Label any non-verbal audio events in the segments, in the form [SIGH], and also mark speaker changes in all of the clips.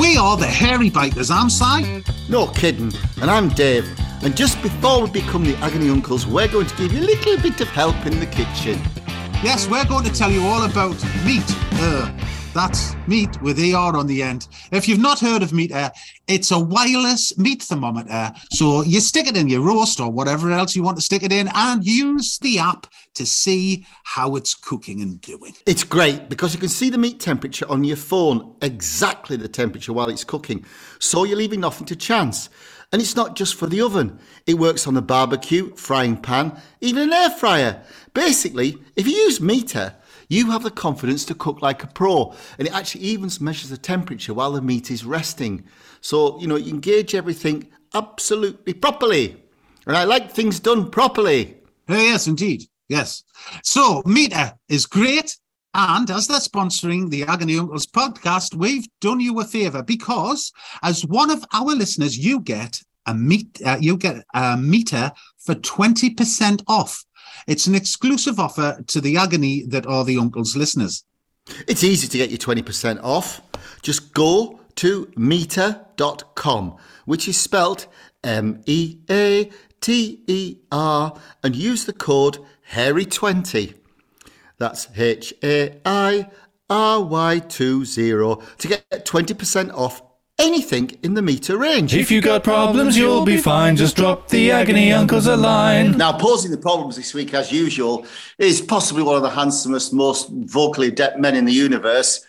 Speaker 1: We are the Hairy Bikers. I'm Si.
Speaker 2: No kidding. And I'm Dave. And just before we become the Agony Uncles, we're going to give you a little bit of help in the kitchen.
Speaker 1: Yes, we're going to tell you all about meat. Uh, that's meat with AR on the end. If you've not heard of Meater, it's a wireless meat thermometer. So you stick it in your roast or whatever else you want to stick it in and use the app to see how it's cooking and doing.
Speaker 2: It's great because you can see the meat temperature on your phone, exactly the temperature while it's cooking. So you're leaving nothing to chance. And it's not just for the oven. It works on a barbecue, frying pan, even an air fryer. Basically, if you use Meater, you have the confidence to cook like a pro. And it actually even measures the temperature while the meat is resting. So, you know, you can gauge everything absolutely properly. And I like things done properly.
Speaker 1: Uh, yes, indeed. Yes. So, Meater is great. And as they're sponsoring the Agony Uncles podcast, we've done you a favor because as one of our listeners, you get a meet, uh, you get a Meater for 20% off. It's an exclusive offer to the Agony that are the Uncles listeners.
Speaker 2: It's easy to get you 20% off. Just go to meater.com, which is spelt M E A T E R, and use the code HAIRY20. That's H A I R Y 20 to get 20% off anything in the Meater range.
Speaker 3: If you've got problems, you'll be fine. Just drop the agony uncles a line.
Speaker 2: Now, posing the problems this week, as usual, is possibly one of the handsomest, most vocally adept men in the universe,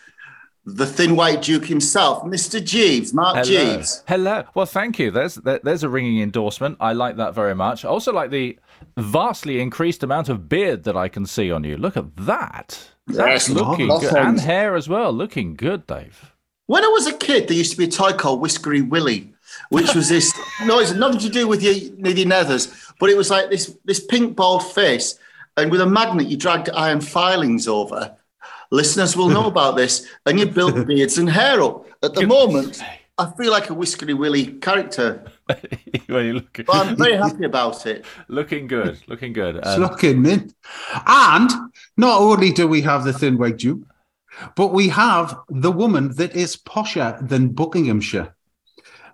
Speaker 2: the thin white duke himself, Mr. Jeeves, Mark
Speaker 4: Hello.
Speaker 2: Jeeves.
Speaker 4: Hello. Well, thank you. There's there- there's a ringing endorsement. I like that very much. I also like the vastly increased amount of beard that I can see on you. Look at that. That's
Speaker 2: Yes,
Speaker 4: looking good. And hair as well. Looking good, Dave.
Speaker 2: When I was a kid, there used to be a toy called Whiskery Willy, which was this. [LAUGHS] no, it's nothing to do with your, your nethers, but it was like this this pink bald face, and with a magnet you dragged iron filings over. Listeners will know about this, and you built [LAUGHS] beards and hair up. At the moment, I feel like a Whiskery Willy character, [LAUGHS]
Speaker 4: look,
Speaker 2: but I'm very happy about it.
Speaker 4: looking good. Looking good.
Speaker 1: It's
Speaker 4: Um,
Speaker 1: looking mint. And not only do we have the thin white duke, but we have the woman that is posher than Buckinghamshire.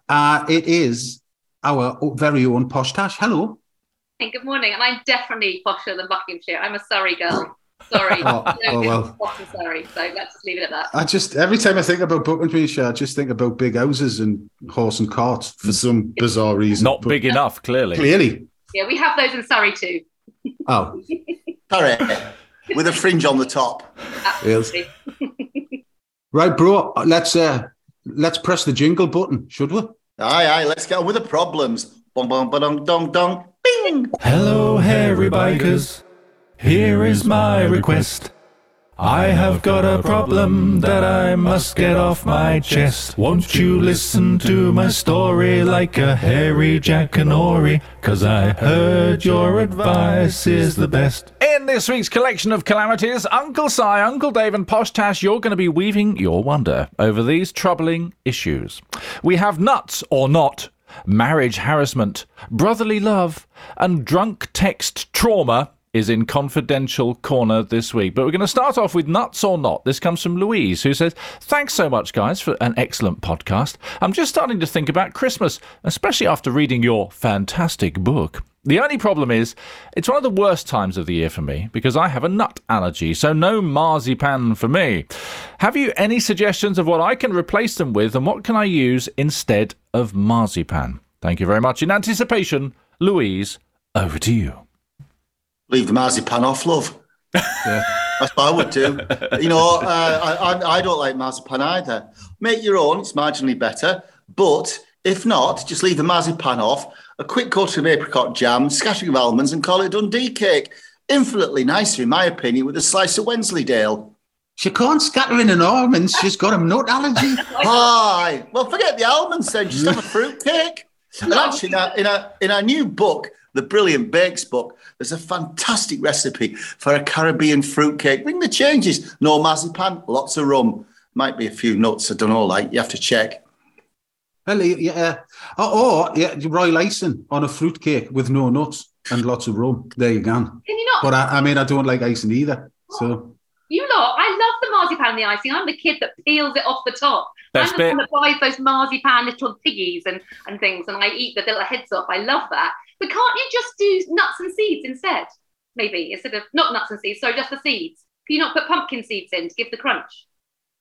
Speaker 1: Uh, it is our very own Posh Tash. Hello.
Speaker 5: Hey, good morning. And I'm definitely posher than Buckinghamshire. I'm a Surrey girl. Sorry. [LAUGHS]
Speaker 1: Oh, oh, well.
Speaker 5: Posh and Surrey. So let's just leave it at that.
Speaker 1: I just every time I think about Buckinghamshire, I just think about big houses and horse and carts for some bizarre reason.
Speaker 4: not
Speaker 1: But
Speaker 4: big enough, clearly.
Speaker 1: Clearly.
Speaker 5: Yeah, we have those in Surrey too.
Speaker 1: Oh, [LAUGHS]
Speaker 2: Sorry, with a fringe on the top.
Speaker 5: Absolutely. [LAUGHS]
Speaker 1: right, bro. Let's uh, let's press the jingle button, should we?
Speaker 2: Aye, aye, let's get on with the problems. Bong, bong, ba-dong, dong, dong, bing.
Speaker 3: Hello, hairy bikers. Here is my request. I have got a problem that I must get off my chest. Won't you listen to my story like a hairy Jackanory? Cause I heard your advice is the best.
Speaker 4: In this week's collection of calamities, Uncle Si, Uncle Dave, and Posh Tash, you're going to be weaving your wonder over these troubling issues. We have nuts or not, marriage harassment, brotherly love, and drunk text trauma is in confidential corner this week. But we're going to start off with nuts or not. This comes from Louise, who says, Thanks so much, guys, for an excellent podcast. I'm just starting to think about Christmas, especially after reading your fantastic book. The only problem is, it's one of the worst times of the year for me because I have a nut allergy, so no marzipan for me. Have you any suggestions of what I can replace them with and what can I use instead of marzipan? Thank you very much. In anticipation, Louise, over to you.
Speaker 2: Leave the marzipan off, love. That's what I would do. You know, uh, I, I, I don't like marzipan either. Make your own, it's marginally better. But if not, just leave the marzipan off a quick coat of apricot jam, scattering of almonds, and call it Dundee cake. Infinitely nicer, in my opinion, with a slice of Wensleydale.
Speaker 1: She can't scatter in an almonds. She's got a nut allergy. [LAUGHS]
Speaker 2: Hi. Well, forget the almonds then. Just have a fruit cake. [LAUGHS] And actually, in our, in, our, in our new book, the Brilliant Bakes book, there's a fantastic recipe for a Caribbean fruit cake. Bring the changes. No marzipan, lots of rum. Might be a few nuts. I don't know. Like you have to check.
Speaker 1: Well, yeah. Uh, or, or yeah, Royal icing on a fruit cake with no nuts and lots of rum. There you go.
Speaker 5: Can you not?
Speaker 1: But I, I mean, I don't like icing either. So
Speaker 5: You lot, I love the marzipan and the icing. I'm the kid that peels it off the top.
Speaker 4: Best
Speaker 5: I'm the
Speaker 4: bit.
Speaker 5: one that buys those marzipan little piggies and, and things, and I eat the little heads off. I love that. But can't you just do nuts and seeds instead? Maybe instead of not nuts and seeds, so just the seeds. Can you not put pumpkin seeds in to give the crunch?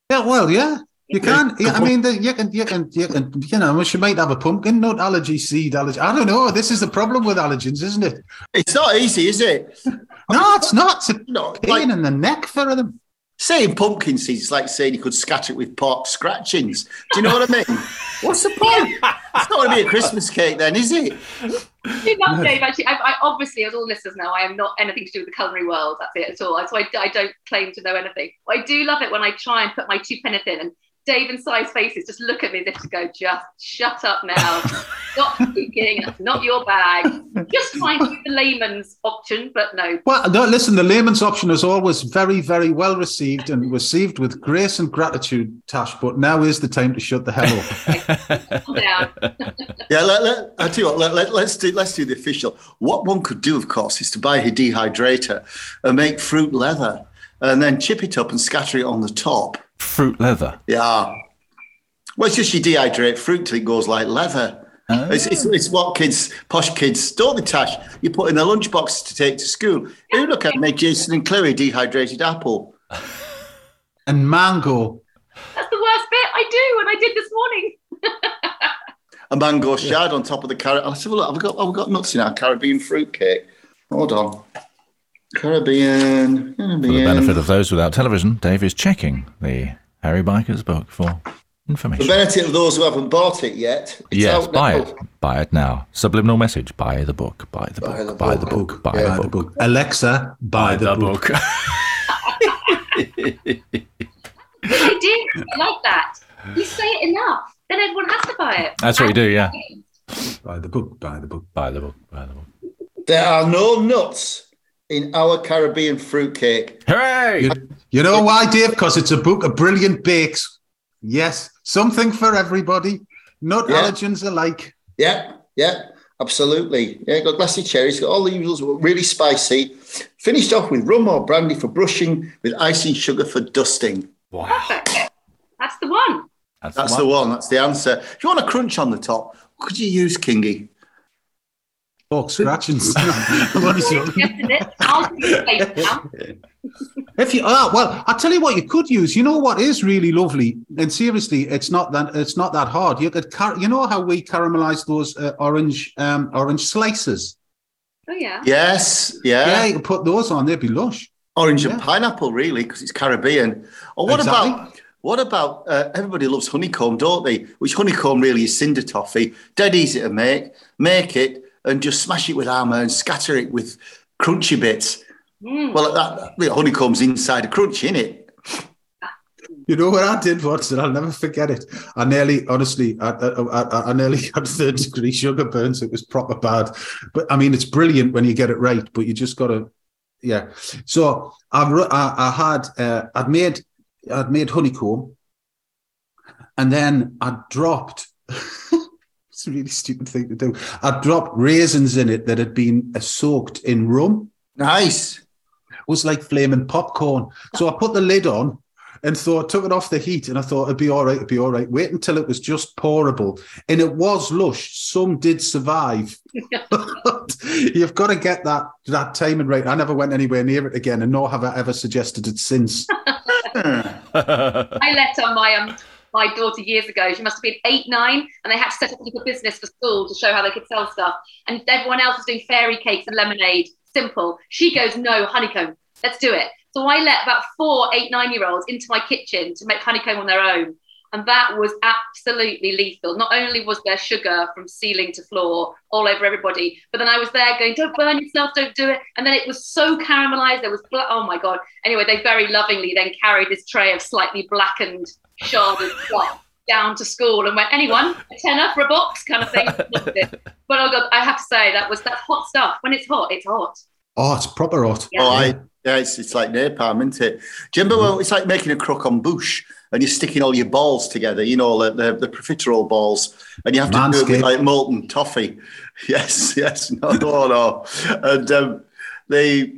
Speaker 1: yeah, well, yeah. You can. Yeah, I mean, the, you can, you can, you can. You know, she might have a pumpkin nut allergy, seed allergy. I don't know. This is the problem with allergens, isn't it?
Speaker 2: It's not easy, is it? [LAUGHS]
Speaker 1: No, it's not. It's a
Speaker 2: No,
Speaker 1: pain
Speaker 2: like
Speaker 1: in the neck for them.
Speaker 2: saying pumpkin seeds is like saying you could scatter it with pork scratchings. Do you know what I mean? What's the point? [LAUGHS] It's not going to be a Christmas cake then, is it?
Speaker 5: do love Dave. Actually, I, I obviously, as all listeners know, I am not anything to do with the culinary world. That's it at all. So I, I don't claim to know anything. But I do love it when I try and put my two penneth in, and Dave and Si's faces just look at me as if to go, just shut up now. [LAUGHS] Stop speaking. That's not your bag. Just trying to do the layman's option, but no.
Speaker 1: Well, no, listen, the layman's option is always very, very well received and received with grace and gratitude, Tash. But now is the time to shut the hell up.
Speaker 5: Down. [LAUGHS]
Speaker 2: Yeah, let, let, I tell you what, let, let, let's do let's do the official. What one could do, of course, is to buy a dehydrator and make fruit leather and then chip it up and scatter it on the top.
Speaker 4: Fruit leather.
Speaker 2: Yeah. Well, it's just you dehydrate fruit till it goes like leather. Oh. It's, it's, it's what kids, posh kids, don't they, Tash? You put in their lunchbox to take to school. Who look at me, Jason and Chloe, dehydrated apple. [LAUGHS]
Speaker 1: and mango. [LAUGHS]
Speaker 5: That's the worst bit. I do, and I did this morning.
Speaker 2: A mango shard on top of the carrot. Let's have a look. Have we got, have we got nuts in our Caribbean fruit cake? Hold on. Caribbean. Caribbean.
Speaker 4: For the benefit of those without television, Dave is checking the Hairy Biker's book for
Speaker 2: For the benefit of those who haven't bought it yet, it's
Speaker 4: Yes,
Speaker 2: out
Speaker 4: buy
Speaker 2: now.
Speaker 4: it. Buy it now. Subliminal message. Buy the book. Buy the
Speaker 2: Buy
Speaker 4: book.
Speaker 2: the
Speaker 4: Buy the
Speaker 2: book.
Speaker 4: book. Buy
Speaker 2: Yeah.
Speaker 1: Buy
Speaker 4: the
Speaker 1: the
Speaker 4: book.
Speaker 1: book. Alexa, buy, the, book.
Speaker 5: I did. I like that. You say it enough, then everyone has to buy it.
Speaker 4: That's what you do, yeah.
Speaker 1: Buy the book. Buy the book.
Speaker 4: Buy the book. Buy the book.
Speaker 2: There are no nuts in our Caribbean fruit cake.
Speaker 4: Hooray!
Speaker 1: You, you know why, Dave? Because it's a book of brilliant bakes. Yes, something for everybody. Nut
Speaker 2: Yeah.
Speaker 1: allergens alike.
Speaker 2: Yeah, yeah, absolutely. Yeah, got glassy cherries, got all the usuals, really spicy. Finished off with rum or brandy for brushing, with icing sugar for dusting.
Speaker 4: Wow.
Speaker 5: Perfect. That's the one.
Speaker 2: That's the one. That's the answer. If you want a crunch on the top, could you use, Kingy?
Speaker 5: Place [LAUGHS] now.
Speaker 1: If you, oh, well, I tell you what, you could use. You know what is really lovely, and seriously, it's not that it's not that hard. You could, car- you know how we caramelize those uh, orange um, orange slices.
Speaker 5: Oh yeah.
Speaker 2: Yes,
Speaker 1: Yeah,
Speaker 2: yeah.
Speaker 1: you could put those on. They'd be lush.
Speaker 2: Orange and pineapple, really, because it's Caribbean. Or what
Speaker 1: Exactly.
Speaker 2: about what about uh, everybody loves honeycomb, don't they? Which honeycomb really is cinder toffee. Dead easy to make. Make it and just smash it with hammer and scatter it with crunchy bits.
Speaker 5: Mm.
Speaker 2: Well, that, that honeycomb's inside a crunch, isn't it?
Speaker 1: You know what I did once, and I'll never forget it. I nearly, honestly, I, I, I, I nearly [LAUGHS] had third degree sugar burns. It was proper bad. But I mean, it's brilliant when you get it right. But you just got to, yeah. So I, ru- I, I had, uh, I'd made, I'd made honeycomb, and then I dropped. [LAUGHS] it's a really stupid thing to do. I dropped raisins in it that had been uh, soaked in rum.
Speaker 2: Nice.
Speaker 1: It was like flaming popcorn. So I put the lid on and thought, took it off the heat, and I thought it'd be all right, it'd be all right. Wait until it was just pourable. And it was lush. Some did survive. [LAUGHS] You've got to get that that timing right. I never went anywhere near it again, and nor have I ever suggested it since. [LAUGHS]
Speaker 5: I let on my um my daughter years ago. She must have been eight, nine, and they had to set up a little business for school to show how they could sell stuff. And everyone else was doing fairy cakes and lemonade. Simple. She goes, no honeycomb. Let's do it. So I let about four, eight, nine year olds into my kitchen to make honeycomb on their own. And that was absolutely lethal. Not only was there sugar from ceiling to floor all over everybody, but then I was there going, don't burn yourself, don't do it. And then it was so caramelized. There was, bla- oh my God. Anyway, they very lovingly then carried this tray of slightly blackened, sharded stuff down to school and went, anyone, a tenner for a box kind of thing. But oh God, I have to say, that was that hot stuff. When it's hot, it's hot.
Speaker 1: Oh, it's proper hot.
Speaker 5: Yeah.
Speaker 2: Oh, I, yeah, it's, it's like napalm, isn't it? Do you remember when mm-hmm. it's like making a croquembouche and you're sticking all your balls together, you know, the, the, the profiterole balls, and you have to do it with like molten toffee. [LAUGHS] Yes, yes, no, no, no. And um, they,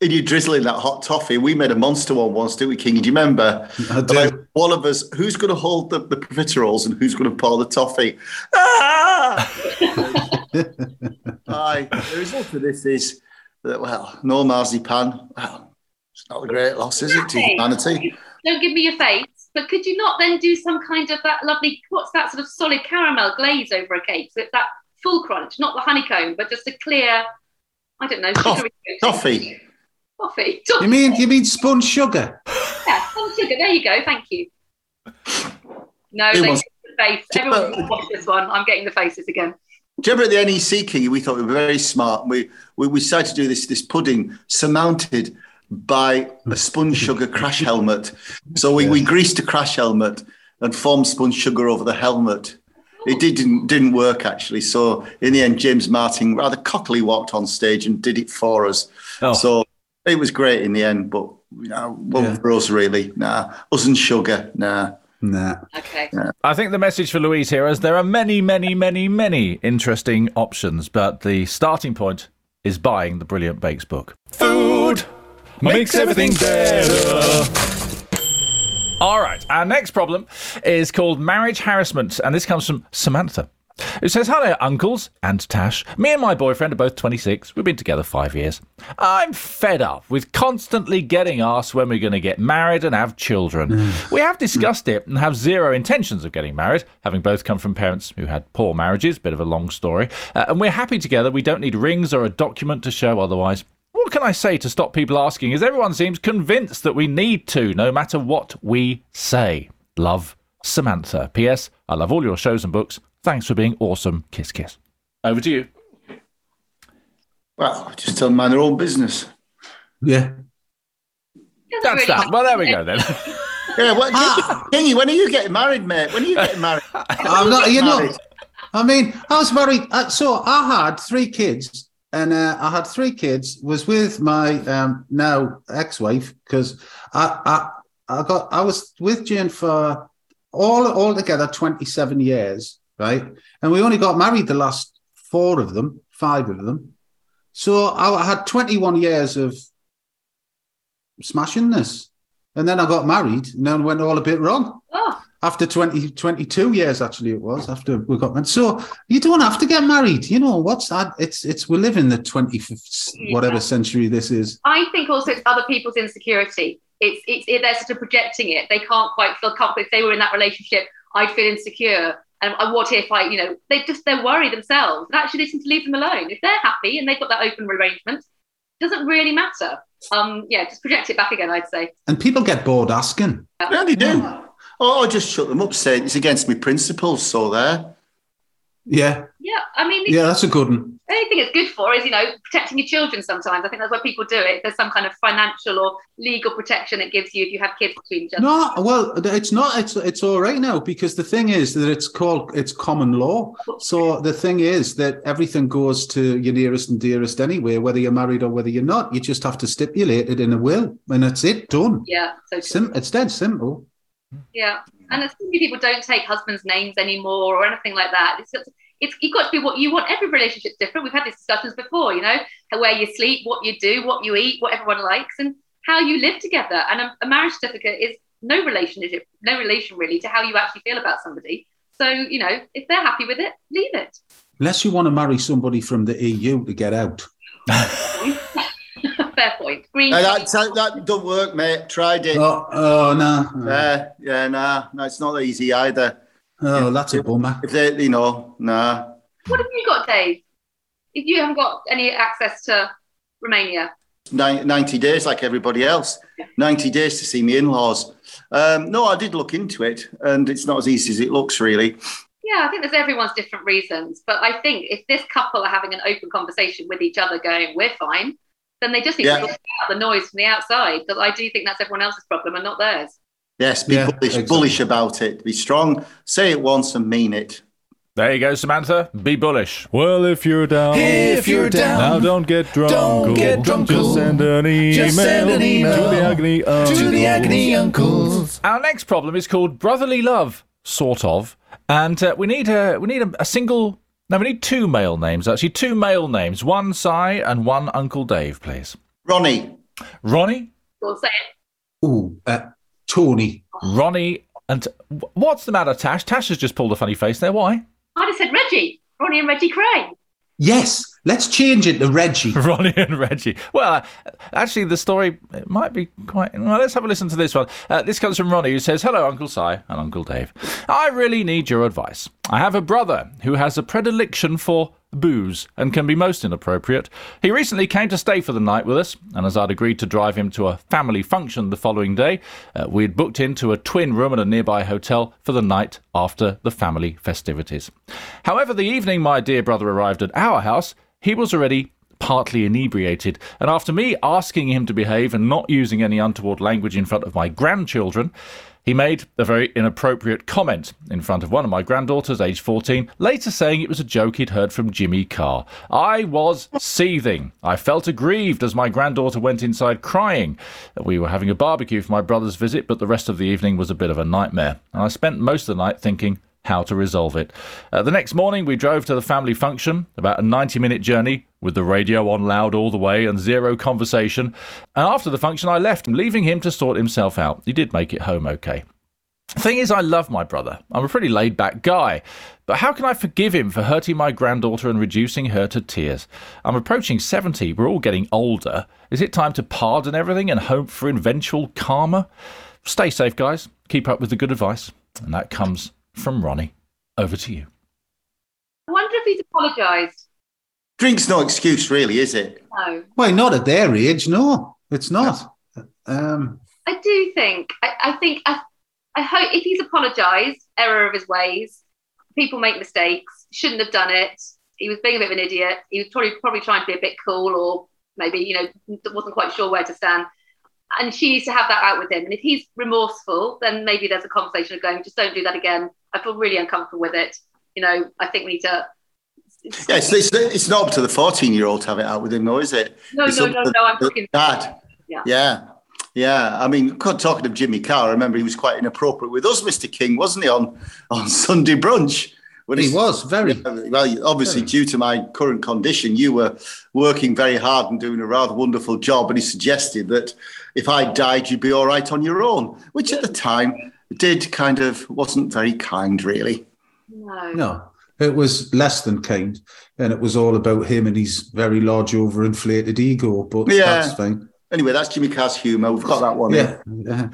Speaker 2: and you drizzle in that hot toffee. We made a monster one once, didn't we, King? Do you remember?
Speaker 1: I do.
Speaker 2: Like, one of us, who's going to hold the, the profiteroles and who's going to pour the toffee? Ah! [LAUGHS] Aye. The result of this is that, well, no marzipan. Well, it's not a great loss, is it, to humanity?
Speaker 5: Don't give me your face. But could you not then do some kind of that lovely, what's that sort of solid caramel glaze over a cake? So it's that full crunch, not the honeycomb, but just a clear, I don't know,
Speaker 2: coffee.
Speaker 5: sugary
Speaker 2: Toffee.
Speaker 5: Coffee.
Speaker 1: You mean you mean spun sugar?
Speaker 5: Yeah, sugar. There you go. Thank you. No,
Speaker 2: Who
Speaker 5: they
Speaker 2: wants-
Speaker 5: the face. Everyone watch this one. I'm getting the faces again.
Speaker 2: Do you remember at the NEC King? We thought we were very smart. We, we we decided to do this this pudding surmounted by a sponge [LAUGHS] sugar crash helmet. So we, we greased a crash helmet and formed spun sugar over the helmet. It did, didn't didn't work actually. So in the end, James Martin rather cockily walked on stage and did it for us.
Speaker 4: Oh.
Speaker 2: So it was great in the end, but you know, wasn't
Speaker 1: Yeah.
Speaker 2: for us really. Nah, us and sugar. Nah.
Speaker 1: Nah.
Speaker 5: Okay.
Speaker 4: I think the message for Louise here is there are many, many, many, many interesting options, but the starting point is buying the Brilliant Bakes book.
Speaker 3: Food makes everything better.
Speaker 4: All right, our next problem is called marriage harassment, and this comes from Samantha. Who says, Hello, uncles and Tash. Me and my boyfriend are both 26. We've been together five years. I'm fed up with constantly getting asked when we're going to get married and have children. we have discussed it and have zero intentions of getting married, having both come from parents who had poor marriages, bit of a long story. Uh, and we're happy together. We don't need rings or a document to show otherwise. What can I say to stop people asking? As everyone seems convinced that we need to, no matter what we say. Love, Samantha. P.S. I love all your shows and books. Thanks for being awesome. Kiss, kiss. Over to you.
Speaker 2: Well, just tell them mind their own business.
Speaker 1: Yeah.
Speaker 4: That's
Speaker 5: really
Speaker 4: that. Well, there we go then.
Speaker 2: Yeah, what, Kingy, when are you getting married, mate? When are you getting married?
Speaker 1: I'm not, you know,
Speaker 2: Married.
Speaker 1: I mean, I was married. Uh, so I had three kids, and uh, I had three kids. Was with my um, now ex-wife because I, I I got I was with Jane for all all together 27 years, right? And we only got married the last four of them, five of them. So I, I had 21 years of smashing this, and then I got married, and then went all a bit wrong
Speaker 5: Oh,
Speaker 1: after 20, 22 years actually it was after we got married so you don't have to get married you know what's that it's it's we live in the 25th whatever century this is
Speaker 5: I think also it's other people's insecurity. It's it's it, they're sort of projecting it. They can't quite feel comfortable. If they were in that relationship, I'd feel insecure. And uh, what if I, you know, they just they're worried themselves. And actually, they seem to leave them alone. If they're happy and they've got that open arrangement, it doesn't really matter. Um, yeah, just project it back again. I'd say.
Speaker 1: and people get bored asking
Speaker 2: Yeah, they do. Oh, just shut them up, saying it's against my principles, so there.
Speaker 1: yeah
Speaker 5: Yeah, I mean,
Speaker 1: yeah that's a good one
Speaker 5: the only thing it's good for is, you know, protecting your children sometimes. I think that's why people do it. There's some kind of financial or legal protection it gives you if you have kids between each other.
Speaker 1: no well it's not it's it's all right now because the thing is that it's called it's common law so the thing is that everything goes to your nearest and dearest anyway whether you're married or whether you're not you just have to stipulate it in a will and that's it done
Speaker 5: Yeah, so
Speaker 1: Sim- it's dead simple
Speaker 5: Yeah, and as many people don't take husbands' names anymore or anything like that. It's just, it's you've got to be what you want. Every relationship's different. We've had these discussions before, you know, where you sleep, what you do, what you eat, what everyone likes, and how you live together. And a, a marriage certificate is no relationship, no relation really to how you actually feel about somebody. So you know, if they're happy with it, leave it.
Speaker 1: Unless you want to marry somebody from the EU to get out. [LAUGHS]
Speaker 5: Fair point. Green.
Speaker 2: That, that, that don't work, mate. Tried it.
Speaker 1: Oh, oh no.
Speaker 2: Yeah, yeah, nah, no, it's not easy either.
Speaker 1: Oh, that's a bummer.
Speaker 2: If they, you know, nah.
Speaker 5: what have you got, Dave? If you haven't got any access to Romania,
Speaker 2: 90 days like everybody else. 90 days to see me in-laws. Um, no, I did look into it, and it's not as easy as it looks, really.
Speaker 5: Yeah, I think there's everyone's different reasons. But I think if this couple are having an open conversation with each other, going, we're fine, then they just need
Speaker 2: Yeah.
Speaker 5: to sort out the noise from the outside. Because I do think that's everyone else's problem and not theirs.
Speaker 2: Yes, be
Speaker 1: Yeah,
Speaker 2: bullish,
Speaker 1: exactly.
Speaker 2: bullish about it. Be strong. Say it once and mean it.
Speaker 4: There you go, Samantha. Be bullish.
Speaker 3: Well, if you're down,
Speaker 6: If you're down,
Speaker 3: now don't get drunk.
Speaker 6: don't get drunk.
Speaker 3: Just send an email,
Speaker 6: Just send an email
Speaker 3: to the agony
Speaker 6: to the agony uncles.
Speaker 4: Our next problem is called brotherly love, sort of, and uh, we need a we need a, a single. No, we need two male names. Actually, two male names. One Si and one Uncle Dave, please.
Speaker 2: Ronnie,
Speaker 4: Ronnie,
Speaker 5: Go on, say it.
Speaker 1: Ooh, uh, Tony.
Speaker 4: Ronnie, and what's the matter, Tash? Tash has just pulled a funny face there. Why?
Speaker 5: I just said Reggie, Ronnie and Reggie Kray.
Speaker 1: Yes, let's change it to Reggie. [LAUGHS]
Speaker 4: Ronnie and Reggie. Well, uh, actually, the story might be quite. Well, let's have a listen to this one. Uh, this comes from Ronnie, who says, "Hello, Uncle Si and Uncle Dave. I really need your advice. I have a brother who has a predilection for." Booze and can be most inappropriate. He recently came to stay for the night with us, and as I'd agreed to drive him to a family function the following day, uh, we'd booked into a twin room at a nearby hotel for the night after the family festivities. However, the evening my dear brother arrived at our house, he was already partly inebriated, and after me asking him to behave and not using any untoward language in front of my grandchildren, he made a very inappropriate comment in front of one of my granddaughters, aged 14, later saying it was a joke he'd heard from Jimmy Carr. I was seething. I felt aggrieved as my granddaughter went inside crying. We were having a barbecue for my brother's visit, but the rest of the evening was a bit of a nightmare, and I spent most of the night thinking, how to resolve it. Uh, the next morning, we drove to the family function, about a 90 minute journey, with the radio on loud all the way and zero conversation. And after the function, I left, leaving him to sort himself out. He did make it home okay. Thing is, I love my brother. I'm a pretty laid back guy. But how can I forgive him for hurting my granddaughter and reducing her to tears? I'm approaching 70. We're all getting older. Is it time to pardon everything and hope for eventual karma? Stay safe, guys. Keep up with the good advice. And that comes from Ronnie. Over to you.
Speaker 5: I wonder if he's apologised.
Speaker 2: drink's no excuse, really, is it?
Speaker 5: No.
Speaker 1: Why not at their age? No, it's not. Um,
Speaker 5: I do think. I, I think. I, I hope if he's apologised, error of his ways. People make mistakes. Shouldn't have done it. He was being a bit of an idiot. He was probably probably trying to be a bit cool, or maybe you know wasn't quite sure where to stand. And she needs to have that out with him. And if he's remorseful, then maybe there's a conversation of going, just don't do that again. I feel really uncomfortable with it. You know, I think we need to.
Speaker 2: Yeah, it's, it's, it's not up to the 14 year old to have it out with him, though, is it?
Speaker 5: No,
Speaker 2: It's
Speaker 5: no,
Speaker 2: up
Speaker 5: no,
Speaker 2: to
Speaker 5: no. I'm talking.
Speaker 2: Dad.
Speaker 5: Yeah.
Speaker 2: Yeah. Yeah. I mean, God, talking of Jimmy Carr, I remember he was quite inappropriate with us, Mr. King, wasn't he, on, on [LAUGHS] Sunday brunch? When
Speaker 1: he was very.
Speaker 2: Well, obviously, due to my current condition, you were working very hard and doing a rather wonderful job. And he suggested that if I died, you'd be all right on your own, which at the time did kind of wasn't very kind, really.
Speaker 5: No.
Speaker 1: No, it was less than kind, and it was all about him and his very large, overinflated ego. But
Speaker 2: Yeah.
Speaker 1: that's fine.
Speaker 2: Anyway, that's Jimmy Carr's humour. We've got that one.
Speaker 1: Yeah. yeah.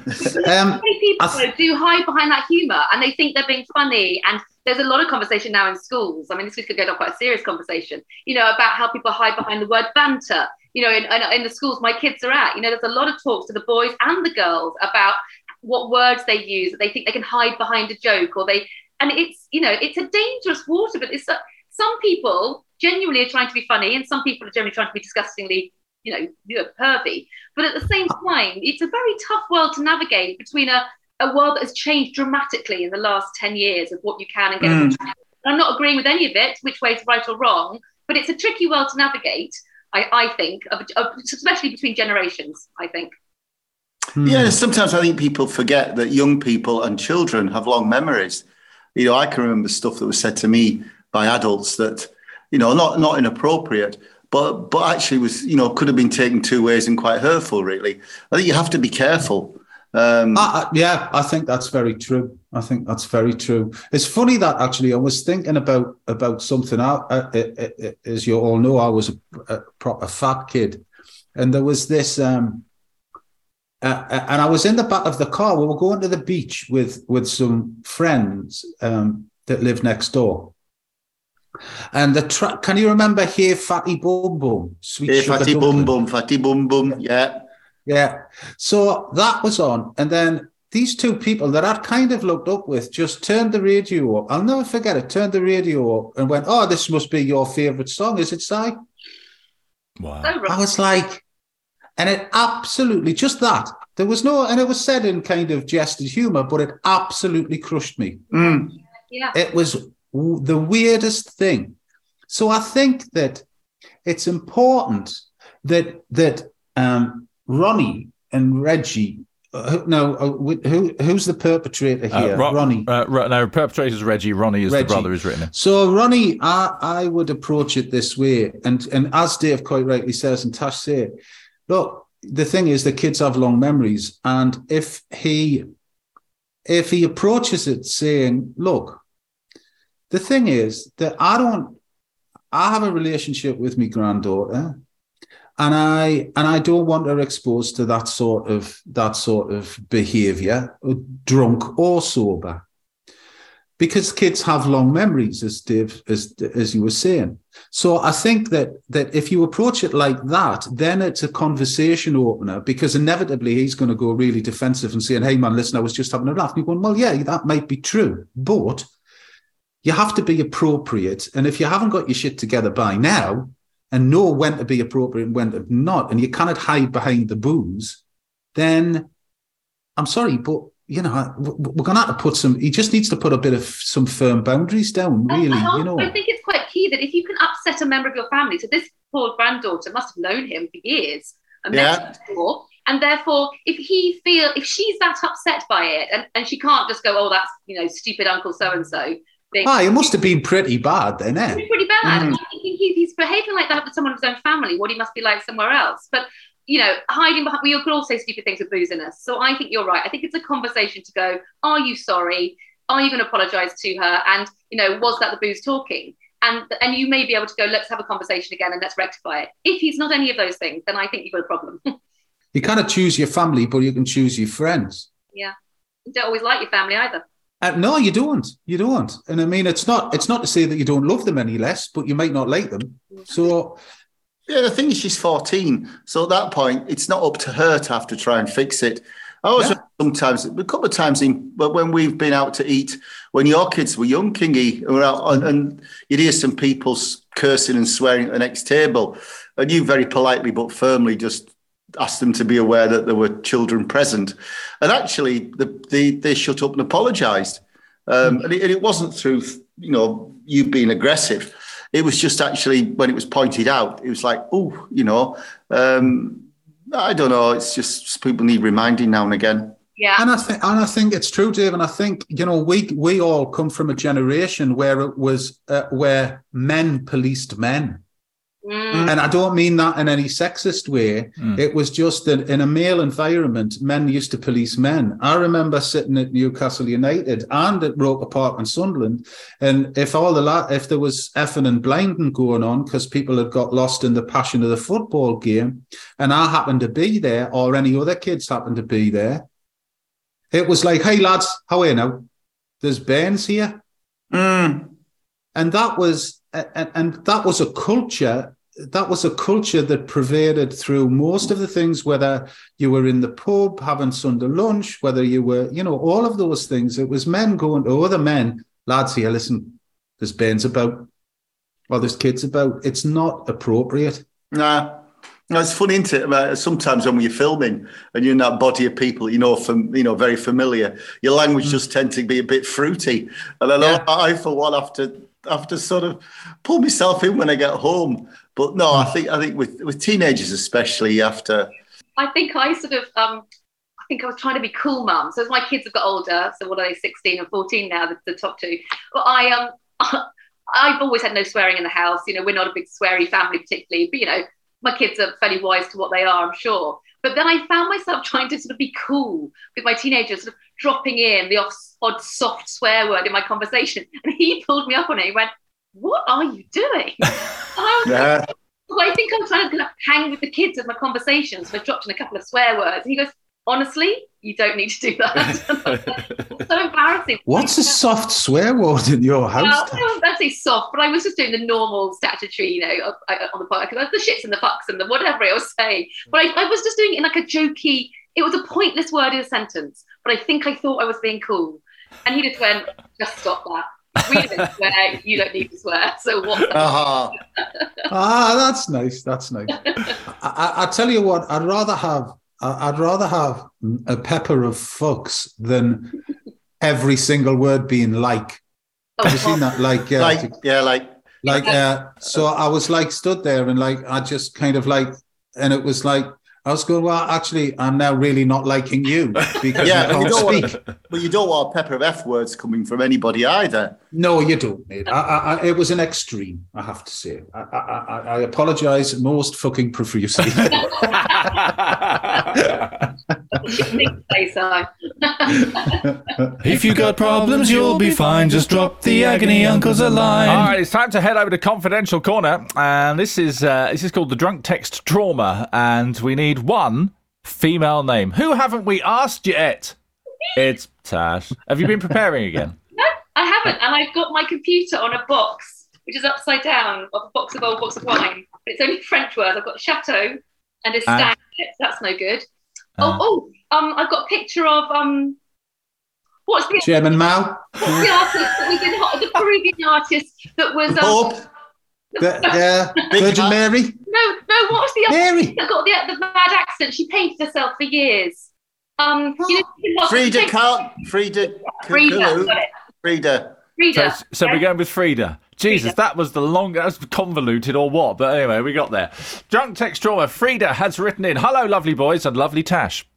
Speaker 1: Um,
Speaker 5: many people
Speaker 1: th-
Speaker 5: do hide behind that humour and they think they're being funny. And there's a lot of conversation now in schools. I mean, this could go down quite a serious conversation, you know, about how people hide behind the word banter. You know, in, in, in the schools my kids are at, you know, there's a lot of talks to the boys and the girls about what words they use that they think they can hide behind a joke or they, and it's, you know, it's a dangerous water, but it's, some people genuinely are trying to be funny and some people are generally trying to be disgustingly you know, you know, pervy. But at the same time, it's a very tough world to navigate between a, a world that has changed dramatically in the last 10 years of what you can and get.
Speaker 2: Mm.
Speaker 5: And I'm not agreeing with any of it, which way is right or wrong, but it's a tricky world to navigate, I, I think, of, of, especially between generations, I think.
Speaker 1: Hmm.
Speaker 2: Yeah, sometimes I think people forget that young people and children have long memories. You know, I can remember stuff that was said to me by adults that, you know, not not inappropriate, but but actually was, you know, could have been taken two ways and quite hurtful. Really, I think you have to be careful. Um,
Speaker 1: I, I- yeah, I think that's very true. I think that's very true. It's funny that actually I was thinking about about something. I, I, I- I- as you all know, I was a, a proper fat kid, and there was this. Um, uh, uh, and I was in the back of the car. We were going to the beach with with some friends um, that lived next door, And the track, can you remember Here Fatty Boom Boom? Sweet
Speaker 2: Hey,
Speaker 1: Sugar
Speaker 2: fatty
Speaker 1: Dumpling?
Speaker 2: Boom, bum, fatty Boom Boom, Yeah.
Speaker 1: Yeah. So that was on. And then these two people that I'd kind of looked up with just turned the radio up. I'll never forget it. Turned the radio up and went, Oh, this must be your favorite song. Is it, Si?
Speaker 4: Wow.
Speaker 1: I was like, and it absolutely just that. There was no, and it was said in kind of jested humor, but it absolutely crushed me.
Speaker 2: Mm.
Speaker 5: Yeah.
Speaker 1: It was w- the weirdest thing. So I think that it's important that that um, Ronnie and Reggie. Uh, no, uh, who who's the perpetrator
Speaker 4: Uh,
Speaker 1: here?
Speaker 4: Ro-
Speaker 1: Ronnie.
Speaker 4: Uh, Ro- no, perpetrator is Reggie. Ronnie is
Speaker 1: Reggie.
Speaker 4: the brother who's written it.
Speaker 1: So Ronnie, I, I would approach it this way, and and as Dave quite rightly says, and Tash say, look, the thing is, the kids have long memories, and if he if he approaches it saying, look, the thing is that I don't, I have a relationship with my granddaughter, and I and I don't want her exposed to that sort of that sort of behaviour, drunk or sober because kids have long memories, as Dave, as as you were saying. So I think that that if you approach it like that, then it's a conversation opener because inevitably he's going to go really defensive and saying, "Hey man, listen, I was just having a laugh." And you're going, "Well, yeah, that might be true, but you have to be appropriate. And if you haven't got your shit together by now and know when to be appropriate and when to not, and you cannot hide behind the booze, then I'm sorry, but." You know, we're going to have to put some. He just needs to put a bit of some firm boundaries down, really.
Speaker 5: and also,
Speaker 1: You know,
Speaker 5: I think it's quite key that if you can upset a member of your family, so this poor granddaughter must have known him for years and met
Speaker 2: Yeah.
Speaker 5: him before, and therefore, if he feel if she's that upset by it, and, and she can't just go, oh, that's you know, stupid Uncle so and so.
Speaker 1: Ah, it must have been pretty bad then, eh?
Speaker 5: It's pretty bad.
Speaker 2: Mm.
Speaker 5: I think he, he's behaving like that with someone of his own family. What he must be like somewhere else. But you know, hiding behind. We could all say stupid things with booze in us. So I think you're right. I think it's a conversation to go. Are you sorry? Are you going to apologise to her? And you know, was that the booze talking? And and you may be able to go. Let's have a conversation again and let's rectify it. If he's not any of those things, then I think you've got a problem. [LAUGHS]
Speaker 1: You cannot choose your family, but you can choose your friends.
Speaker 5: yeah, you don't always like your family either.
Speaker 1: Uh, no, you don't. You don't. And I mean, it's not. It's not to say that you don't love them any less, but you might not like them. So
Speaker 2: Yeah, the thing is, she's 14. So at that point, it's not up to her to have to try and fix it. I always
Speaker 1: Yeah.
Speaker 2: sometimes, a couple of times in, but when we've been out to eat, when your kids were young, Kingy, and, out, and, and you'd hear some people cursing and swearing at the next table, and you very politely but firmly just asked them to be aware that there were children present. And actually, the, the, they shut up and apologised. Um, and, it, and it wasn't through, you know, you being aggressive. It was just actually when it was pointed out, it was like, oh, you know, um, I don't know. It's just people need reminding now and again.
Speaker 5: Yeah,
Speaker 1: And I think, and I think it's true, Dave. And I think you know, we we all come from a generation where it was uh, where men policed men,
Speaker 5: Mm.
Speaker 1: and I don't mean that in any sexist way.
Speaker 4: Mm.
Speaker 1: It was just that in a male environment, men used to police men. I remember sitting at Newcastle United and at Roker Park and Sunderland, and if all the la- if there was effing and blinding going on because people had got lost in the passion of the football game, and I happened to be there, or any other kids happened to be there, it was like, "Hey lads, how are you now? There's Bairns here."
Speaker 2: Mm.
Speaker 1: and that was and, and that was a culture that was a culture that pervaded through most of the things whether you were in the pub having sunday lunch whether you were you know all of those things it was men going to other men lads here listen there's bands about or there's kids about it's not appropriate
Speaker 2: Nah. No, it's funny, isn't it? Sometimes when you're filming and you're in that body of people, you know, from you know, very familiar, your language hmm. just tends to be a bit fruity. And I know
Speaker 1: Yeah.
Speaker 2: I, for one, have to have to sort of pull myself in when I get home. But no, I think I think with with teenagers especially, after.
Speaker 5: I think I sort of um I think I was trying to be cool mum. So as my kids have got older, so what are they, 16 and 14 now, the, the top two. But I um [LAUGHS] I've always had no swearing in the house. You know, we're not a big sweary family particularly, but you know, my kids are fairly wise to what they are, I'm sure. But then I found myself [LAUGHS] trying to sort of be cool with my teenagers, sort of dropping in the odd soft swear word in my conversation. [LAUGHS] And he pulled me up on it. He went, What are you doing? [LAUGHS] I was like, well, I think I'm trying to kind of hang with the kids with my conversations. So I dropped in a couple of swear words. And he goes, honestly, you don't need to do that. [LAUGHS] so embarrassing.
Speaker 1: What's a soft swear word in your
Speaker 5: Well,
Speaker 1: house?
Speaker 5: I don't say soft, but I was just doing the normal statutory, you know, uh, on the podcast, the shits and the fucks and the whatever I was saying. But I, I was just doing it in like a jokey, it was a pointless word in a sentence, but I think I thought I was being cool. And he just went, just stop that. We don't swear, you don't need to swear. So what?
Speaker 2: Uh-huh.
Speaker 1: Ah, that's nice. That's nice. I, I, I tell you what, I'd rather have I- I'd rather have a pepper of fucks than every single word being like. Have you seen that? Like, uh,
Speaker 2: Like, yeah, like,
Speaker 1: like uh, so I was like stood there and like I just kind of like and it was like I was going, well, actually, I'm now really not liking you [LAUGHS] because
Speaker 2: yeah,
Speaker 1: you
Speaker 2: but you,
Speaker 1: can't
Speaker 2: don't
Speaker 1: speak.
Speaker 2: want, [LAUGHS] but you don't want a pepper of F words coming from anybody either.
Speaker 1: No, you don't, mate. I, I, I, it was an extreme, I have to say. I, I, I, I apologize most fucking profusely. [LAUGHS]
Speaker 3: If you got problems, you'll be fine. Just drop the agony uncles a line.
Speaker 4: All right, it's time to head over to confidential corner, and this is uh, this is called the drunk text trauma, and we need one female name. Who haven't we asked yet? It's Tash. Have you been preparing again? [LAUGHS]
Speaker 5: No, I haven't. And I've got my computer on a box, which is upside down, of a box of old box of wine. But it's only French words. I've got chateau and a stag. in it, so that's no good.
Speaker 4: Ah.
Speaker 5: oh, oh, um, I've got a picture of um, what's the,
Speaker 1: Chairman Mao,
Speaker 5: what's the artist that we did? The Peruvian artist that was um,
Speaker 2: Hope,
Speaker 1: the, the [LAUGHS] Virgin. Mary,
Speaker 5: no, no. What was the other
Speaker 1: Mary.
Speaker 5: that got the, the mad accent? She painted herself for years. Um, you know,
Speaker 2: Frida Cal, Frida,
Speaker 5: Frida,
Speaker 2: Kahlo.
Speaker 5: got it.
Speaker 2: Frida.
Speaker 4: So,
Speaker 5: Frida.
Speaker 4: so we're going with Frida. Jesus,
Speaker 5: Frida.
Speaker 4: that was the long, that was convoluted or what? But anyway, we got there. Drunk text trauma. Frida has written in, "Hello, lovely boys and lovely Tash.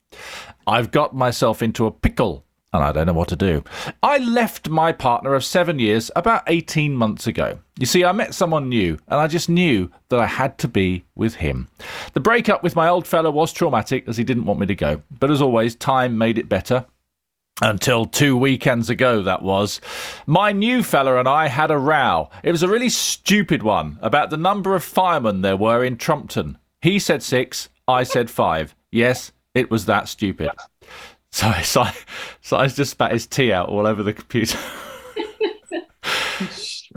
Speaker 4: I've got myself into a pickle." And I don't know what to do. I left my partner of seven years about 18 months ago. You see, I met someone new, and I just knew that I had to be with him. The breakup with my old fella was traumatic, as he didn't want me to go. But as always, time made it better. Until two weekends ago, that was. My new fella and I had a row. It was a really stupid one about the number of firemen there were in Trumpton. He said six, I said five. Yes, it was that stupid. So, [LAUGHS] so, so I just spat his tea out all over the computer. [LAUGHS]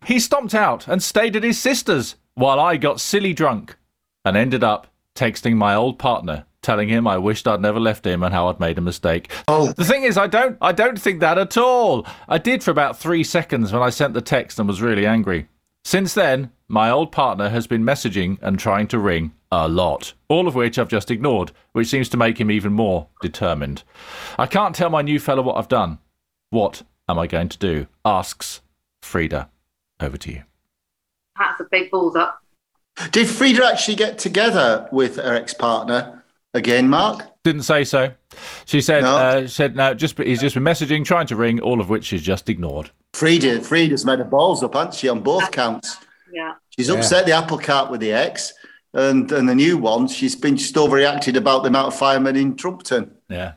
Speaker 4: he stomped out and stayed at his sister's while I got silly drunk and ended up texting my old partner telling him I wished I'd never left him and how I'd made a mistake.
Speaker 2: Oh.
Speaker 4: The thing is I don't I don't think that at all. I did for about 3 seconds when I sent the text and was really angry. Since then, my old partner has been messaging and trying to ring a lot, all of which I've just ignored, which seems to make him even more determined. I can't tell my new fella what I've done. What am I going to do? Asks Frida. Over to you.
Speaker 5: That's a big balls up.
Speaker 2: Did Frida actually get together with her ex-partner again, Mark?
Speaker 4: Didn't say so. She said,
Speaker 2: No?
Speaker 4: uh, she said no. Just he's just been messaging, trying to ring, all of which she's just ignored.
Speaker 2: Frida, Frida's made her balls up, hasn't she, on both counts?
Speaker 5: Yeah.
Speaker 2: She's upset the apple cart with the ex, and and the new one, she's been just overreacted about the amount of firemen in Trumpton.
Speaker 4: Yeah.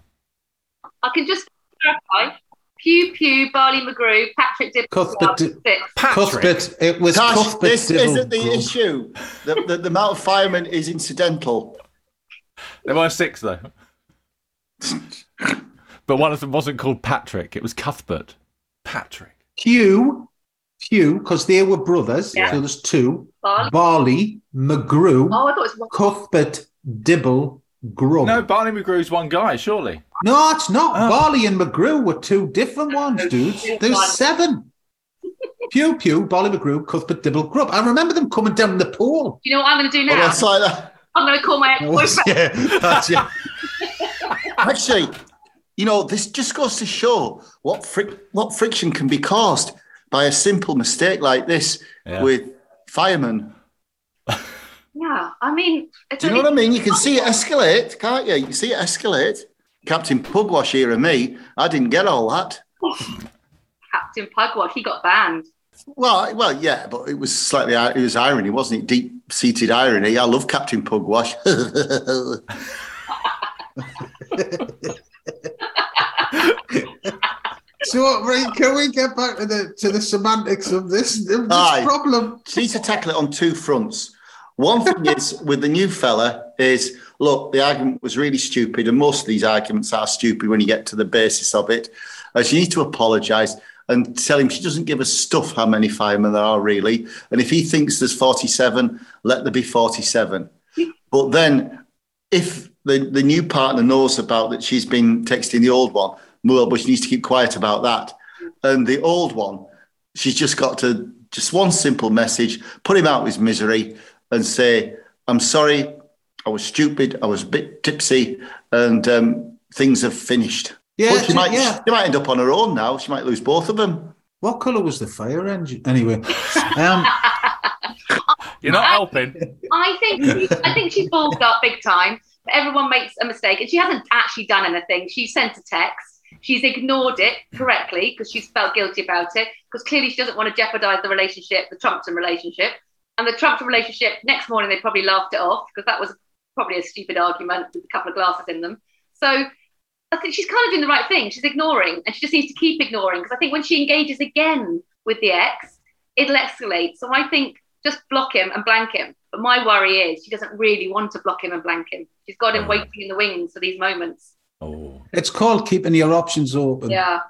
Speaker 5: I can just clarify. Pugh Pugh, Barney McGrew, Patrick Dibble.
Speaker 1: Cuthbert Di-
Speaker 5: six.
Speaker 1: Cuthbert, it was
Speaker 2: Tash,
Speaker 1: Cuthbert
Speaker 2: this
Speaker 1: Dibble
Speaker 2: isn't the
Speaker 1: Grove.
Speaker 2: issue. The, the, the amount of firemen is incidental.
Speaker 4: There were six though. but one of them wasn't called Patrick. It was Cuthbert. Patrick.
Speaker 1: Hugh, Hugh, because they were brothers.
Speaker 5: Yeah.
Speaker 1: So there's two.
Speaker 5: Barley.
Speaker 1: Barley, McGrew,
Speaker 5: Oh, I thought it was one.
Speaker 1: Cuthbert, Dibble, Grubb.
Speaker 4: No, Barney McGrew's one guy, surely.
Speaker 1: No, it's not.
Speaker 4: Oh.
Speaker 1: Barley and McGrew were two different ones, oh, dudes. There's seven. [LAUGHS] Pugh Pugh, Barney McGrew, Cuthbert, Dibble, Grubb. I remember them coming down the pool.
Speaker 5: You know what I'm going to do oh,
Speaker 2: Well,
Speaker 5: now?
Speaker 2: that's like that.
Speaker 5: I'm going to call my ex-boyfriend. [LAUGHS]
Speaker 1: yeah, that's it. [LAUGHS]
Speaker 2: Actually, you know, this just goes to show what fric- what friction can be caused by a simple mistake like this
Speaker 4: Yeah.
Speaker 2: with firemen.
Speaker 5: Yeah, I mean, it's
Speaker 2: Do you know what I mean? You can see it escalate, can't you? You see it escalate. Captain Pugwash here and me, I didn't get all that. [LAUGHS]
Speaker 5: Captain Pugwash, he got banned.
Speaker 2: Well, well, yeah, but it was slightly it was irony, wasn't it? Deep seated irony. I love Captain Pugwash. [LAUGHS]
Speaker 1: So, right, can we get back to the to the semantics of this, of this
Speaker 2: Aye.
Speaker 1: problem?
Speaker 2: need to tackle it on two fronts. One thing is with the new fella is look, the argument was really stupid, and most of these arguments are stupid when you get to the basis of it. Uh, she needs to apologise and tell him she doesn't give a stuff how many firemen there are really. And if he thinks there's 47, let there be 47. But then if the, the new partner knows about that she's been texting the old one, well, but she needs to keep quiet about that. And the old one, she's just got to just one simple message, put him out of his misery and say, I'm sorry, I was stupid, I was a bit tipsy, and um, things have finished.
Speaker 1: Yeah,
Speaker 2: But she might,
Speaker 1: yeah.
Speaker 2: she might end up on her own now. She might lose both of them.
Speaker 1: What colour was the fire engine? Anyway, um, [LAUGHS]
Speaker 4: You're not helping.
Speaker 5: I think she, I think she's ballsed up big time. Everyone makes a mistake, and she hasn't actually done anything. She sent a text. She's ignored it correctly because she's felt guilty about it. Because clearly she doesn't want to jeopardize the relationship, the Trumpton relationship. And the Trumpton relationship, next morning they probably laughed it off because that was probably a stupid argument with a couple of glasses in them. So I think she's kind of doing the right thing. She's ignoring, and she just needs to keep ignoring because I think when she engages again with the ex, it'll escalate. So I think just block him and blank him. But my worry is she doesn't really want to block him and blank him. She's got him mm. waiting in the wings for these moments.
Speaker 4: Oh.
Speaker 1: it's called keeping your options open.
Speaker 5: Yeah.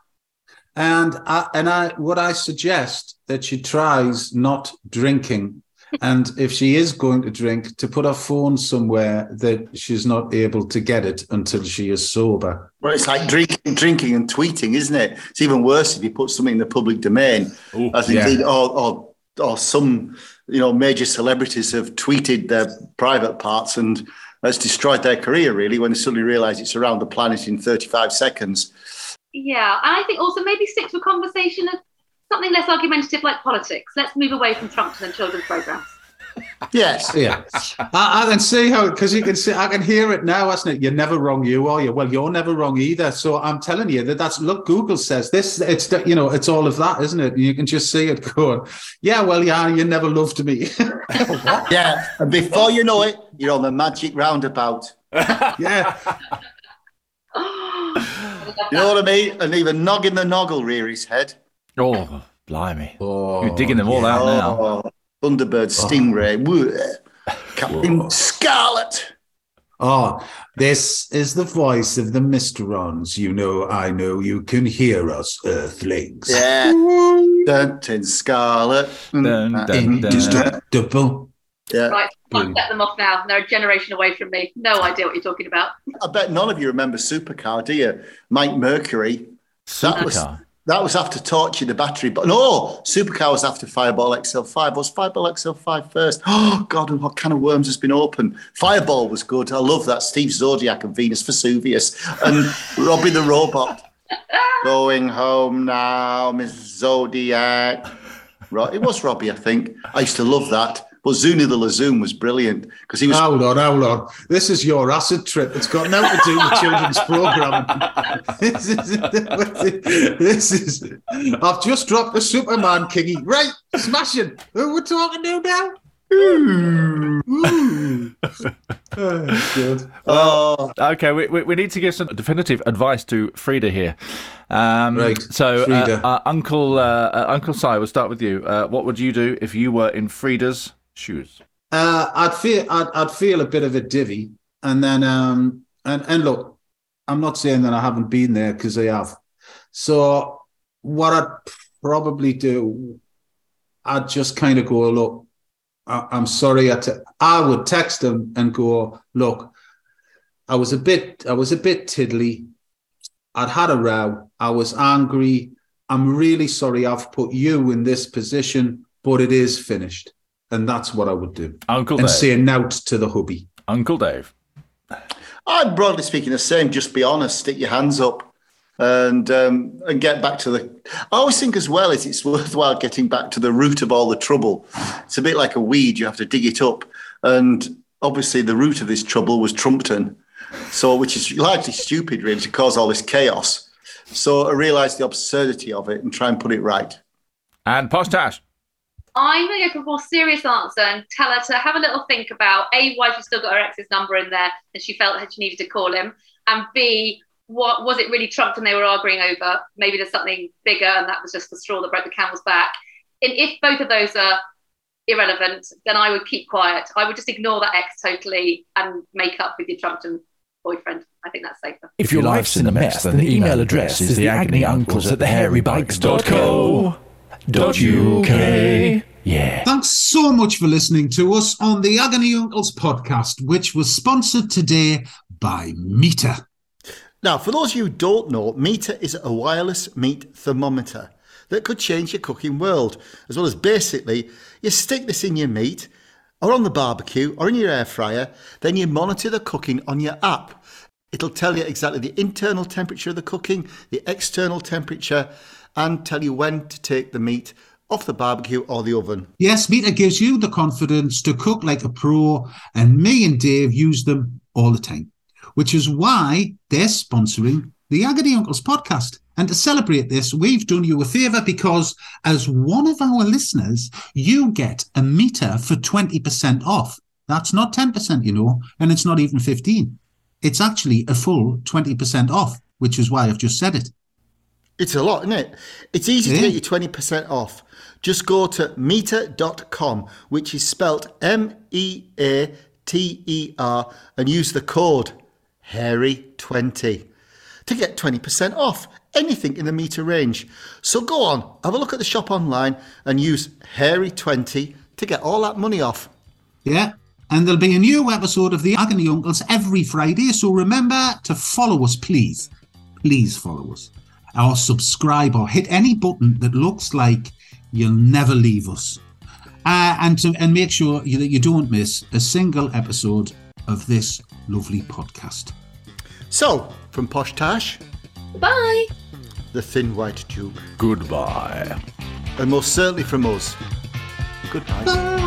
Speaker 1: And I, and I what I suggest that she tries not drinking, and if she is going to drink, to put her phone somewhere that she's not able to get it until she is sober.
Speaker 2: Well, it's like drinking, drinking and tweeting, isn't it? It's even worse if you put something in the public domain,
Speaker 4: Ooh,
Speaker 2: as
Speaker 1: yeah.
Speaker 2: indeed, or, or or some you know major celebrities have tweeted their private parts and that's destroyed their career really when they suddenly realise it's around the planet in 35 seconds.
Speaker 5: Yeah. And I think also maybe stick to a conversation of something less argumentative like politics. Let's move away from Trumpton and children's programs.
Speaker 2: Yes.
Speaker 1: Yeah, I, I can see how because you can see I can hear it now, isn't it? You're never wrong, you are you? Well, you're never wrong either. So I'm telling you that that's look. Google says this. It's you know it's all of that, isn't it? You can just see it [LAUGHS] going. Yeah, well, yeah, you never loved me. [LAUGHS]
Speaker 2: Yeah. And before you know it, you're on the magic roundabout. [LAUGHS]
Speaker 1: yeah, [GASPS]
Speaker 2: You know what I mean? And even Noggin the Nog'll rear his head.
Speaker 4: Oh, blimey.
Speaker 1: Oh,
Speaker 4: You're digging them all out now.
Speaker 2: Oh, Thunderbird oh. Stingray. Woo. Captain Scarlet.
Speaker 1: Oh, this is the voice of the Mysterons. You know, I know you can hear us, Earthlings.
Speaker 2: Yeah. Captain Scarlet. Mm.
Speaker 4: Dun, dun, dun.
Speaker 1: Indestructible.
Speaker 2: Yeah.
Speaker 5: Right. Can't set them off now. They're a generation away from me. No idea what you're talking about.
Speaker 2: I bet none of you remember Supercar, do you? Mike Mercury. That was
Speaker 4: Supercar.
Speaker 2: That was after Torchy the battery, but no, Supercar was after Fireball XL5. Was Fireball XL5 first? [GASPS] Oh God, what kind of worms has been opened? Fireball was good. I love that. Steve Zodiac and Venus Vesuvius and [LAUGHS] Robbie the Robot. Going home now, Miss Zodiac. Right, it was Robbie, I think. I used to love that. But Zoonie the Lazoon was brilliant because he was
Speaker 1: Hold on, hold on. This is your acid trip. It's got nothing to do with children's [LAUGHS] programming. this is this is. I've just dropped the Superman kingy. Right, smashing. Who we're talking to now? Ooh. Ooh. [LAUGHS] Oh, good.
Speaker 2: oh,
Speaker 4: Okay, we, we, we need to give some definitive advice to Frida here. Um,
Speaker 1: Right,
Speaker 4: So, uh,
Speaker 1: Frida.
Speaker 4: uh, Uncle uh, uh, Uncle Si, we'll start with you. Uh, what would you do if you were in Frida's shoes?
Speaker 1: Uh, I'd feel I'd, I'd feel a bit of a divvy, and then um and and look, I'm not saying that I haven't been there because I have. So what I'd probably do, I'd just kind of go, look, I, I'm sorry. I, te- I would text them and go, look, I was a bit I was a bit tiddly. I'd had a row. I was angry. I'm really sorry I've put you in this position, but it is finished. And that's what I would do.
Speaker 4: Uncle
Speaker 1: And
Speaker 4: Dave.
Speaker 1: say nout to the hubby.
Speaker 4: Uncle Dave.
Speaker 2: I'm broadly speaking the same. Just be honest, stick your hands up, and um, and get back to the. I always think as well is it's worthwhile getting back to the root of all the trouble. It's a bit like a weed; you have to dig it up, and obviously the root of this trouble was Trumpton, so which is largely stupid, really, to cause all this chaos. So I realised the absurdity of it and try and put it right.
Speaker 4: And Posh Tash.
Speaker 5: I'm going to go for a more serious answer and tell her to have a little think about A, why she still got her ex's number in there and she felt that she needed to call him, and B, what was it really Trumpton they were arguing over? Maybe there's something bigger and that was just the straw that broke the camel's back. And if both of those are irrelevant, then I would keep quiet. I would just ignore that ex totally and make up with your Trumpton boyfriend. I think that's safer.
Speaker 3: If your life's in a mess, then the email address is the agony uncles at thehairybikers.co.uk. Yeah.
Speaker 1: Thanks so much for listening to us on the Agony Uncles podcast, which was sponsored today by Meater.
Speaker 2: Now, for those of you who don't know, Meater is a wireless meat thermometer that could change your cooking world, as well as basically you stick this in your meat or on the barbecue or in your air fryer, then you monitor the cooking on your app. It'll tell you exactly the internal temperature of the cooking, the external temperature, and tell you when to take the meat off the barbecue or the oven.
Speaker 1: Yes, Meater gives you the confidence to cook like a pro, and me and Dave use them all the time, which is why they're sponsoring the Agony Uncles podcast. And to celebrate this, we've done you a favour because, as one of our listeners, you get a Meater for 20% off. That's not 10%, you know, and it's not even 15. It's actually a full 20% off, which is why I've just said it.
Speaker 2: It's a lot, isn't it? It's easy to get you 20% off. Just go to meater.com, which is spelt M E A T E R, and use the code HAIRY20 to get 20% off anything in the Meater range. So go on, have a look at the shop online and use HAIRY20 to get all that money off.
Speaker 1: Yeah. And there'll be a new episode of the Agony Uncles every Friday. So remember to follow us, please. Please follow us. Or subscribe or hit any button that looks like you'll never leave us. Uh, and to, and make sure you, that you don't miss a single episode of this lovely podcast.
Speaker 2: So, from Posh Tash,
Speaker 5: Bye.
Speaker 2: the Thin White Duke,
Speaker 4: Goodbye.
Speaker 2: and most certainly from us, goodbye.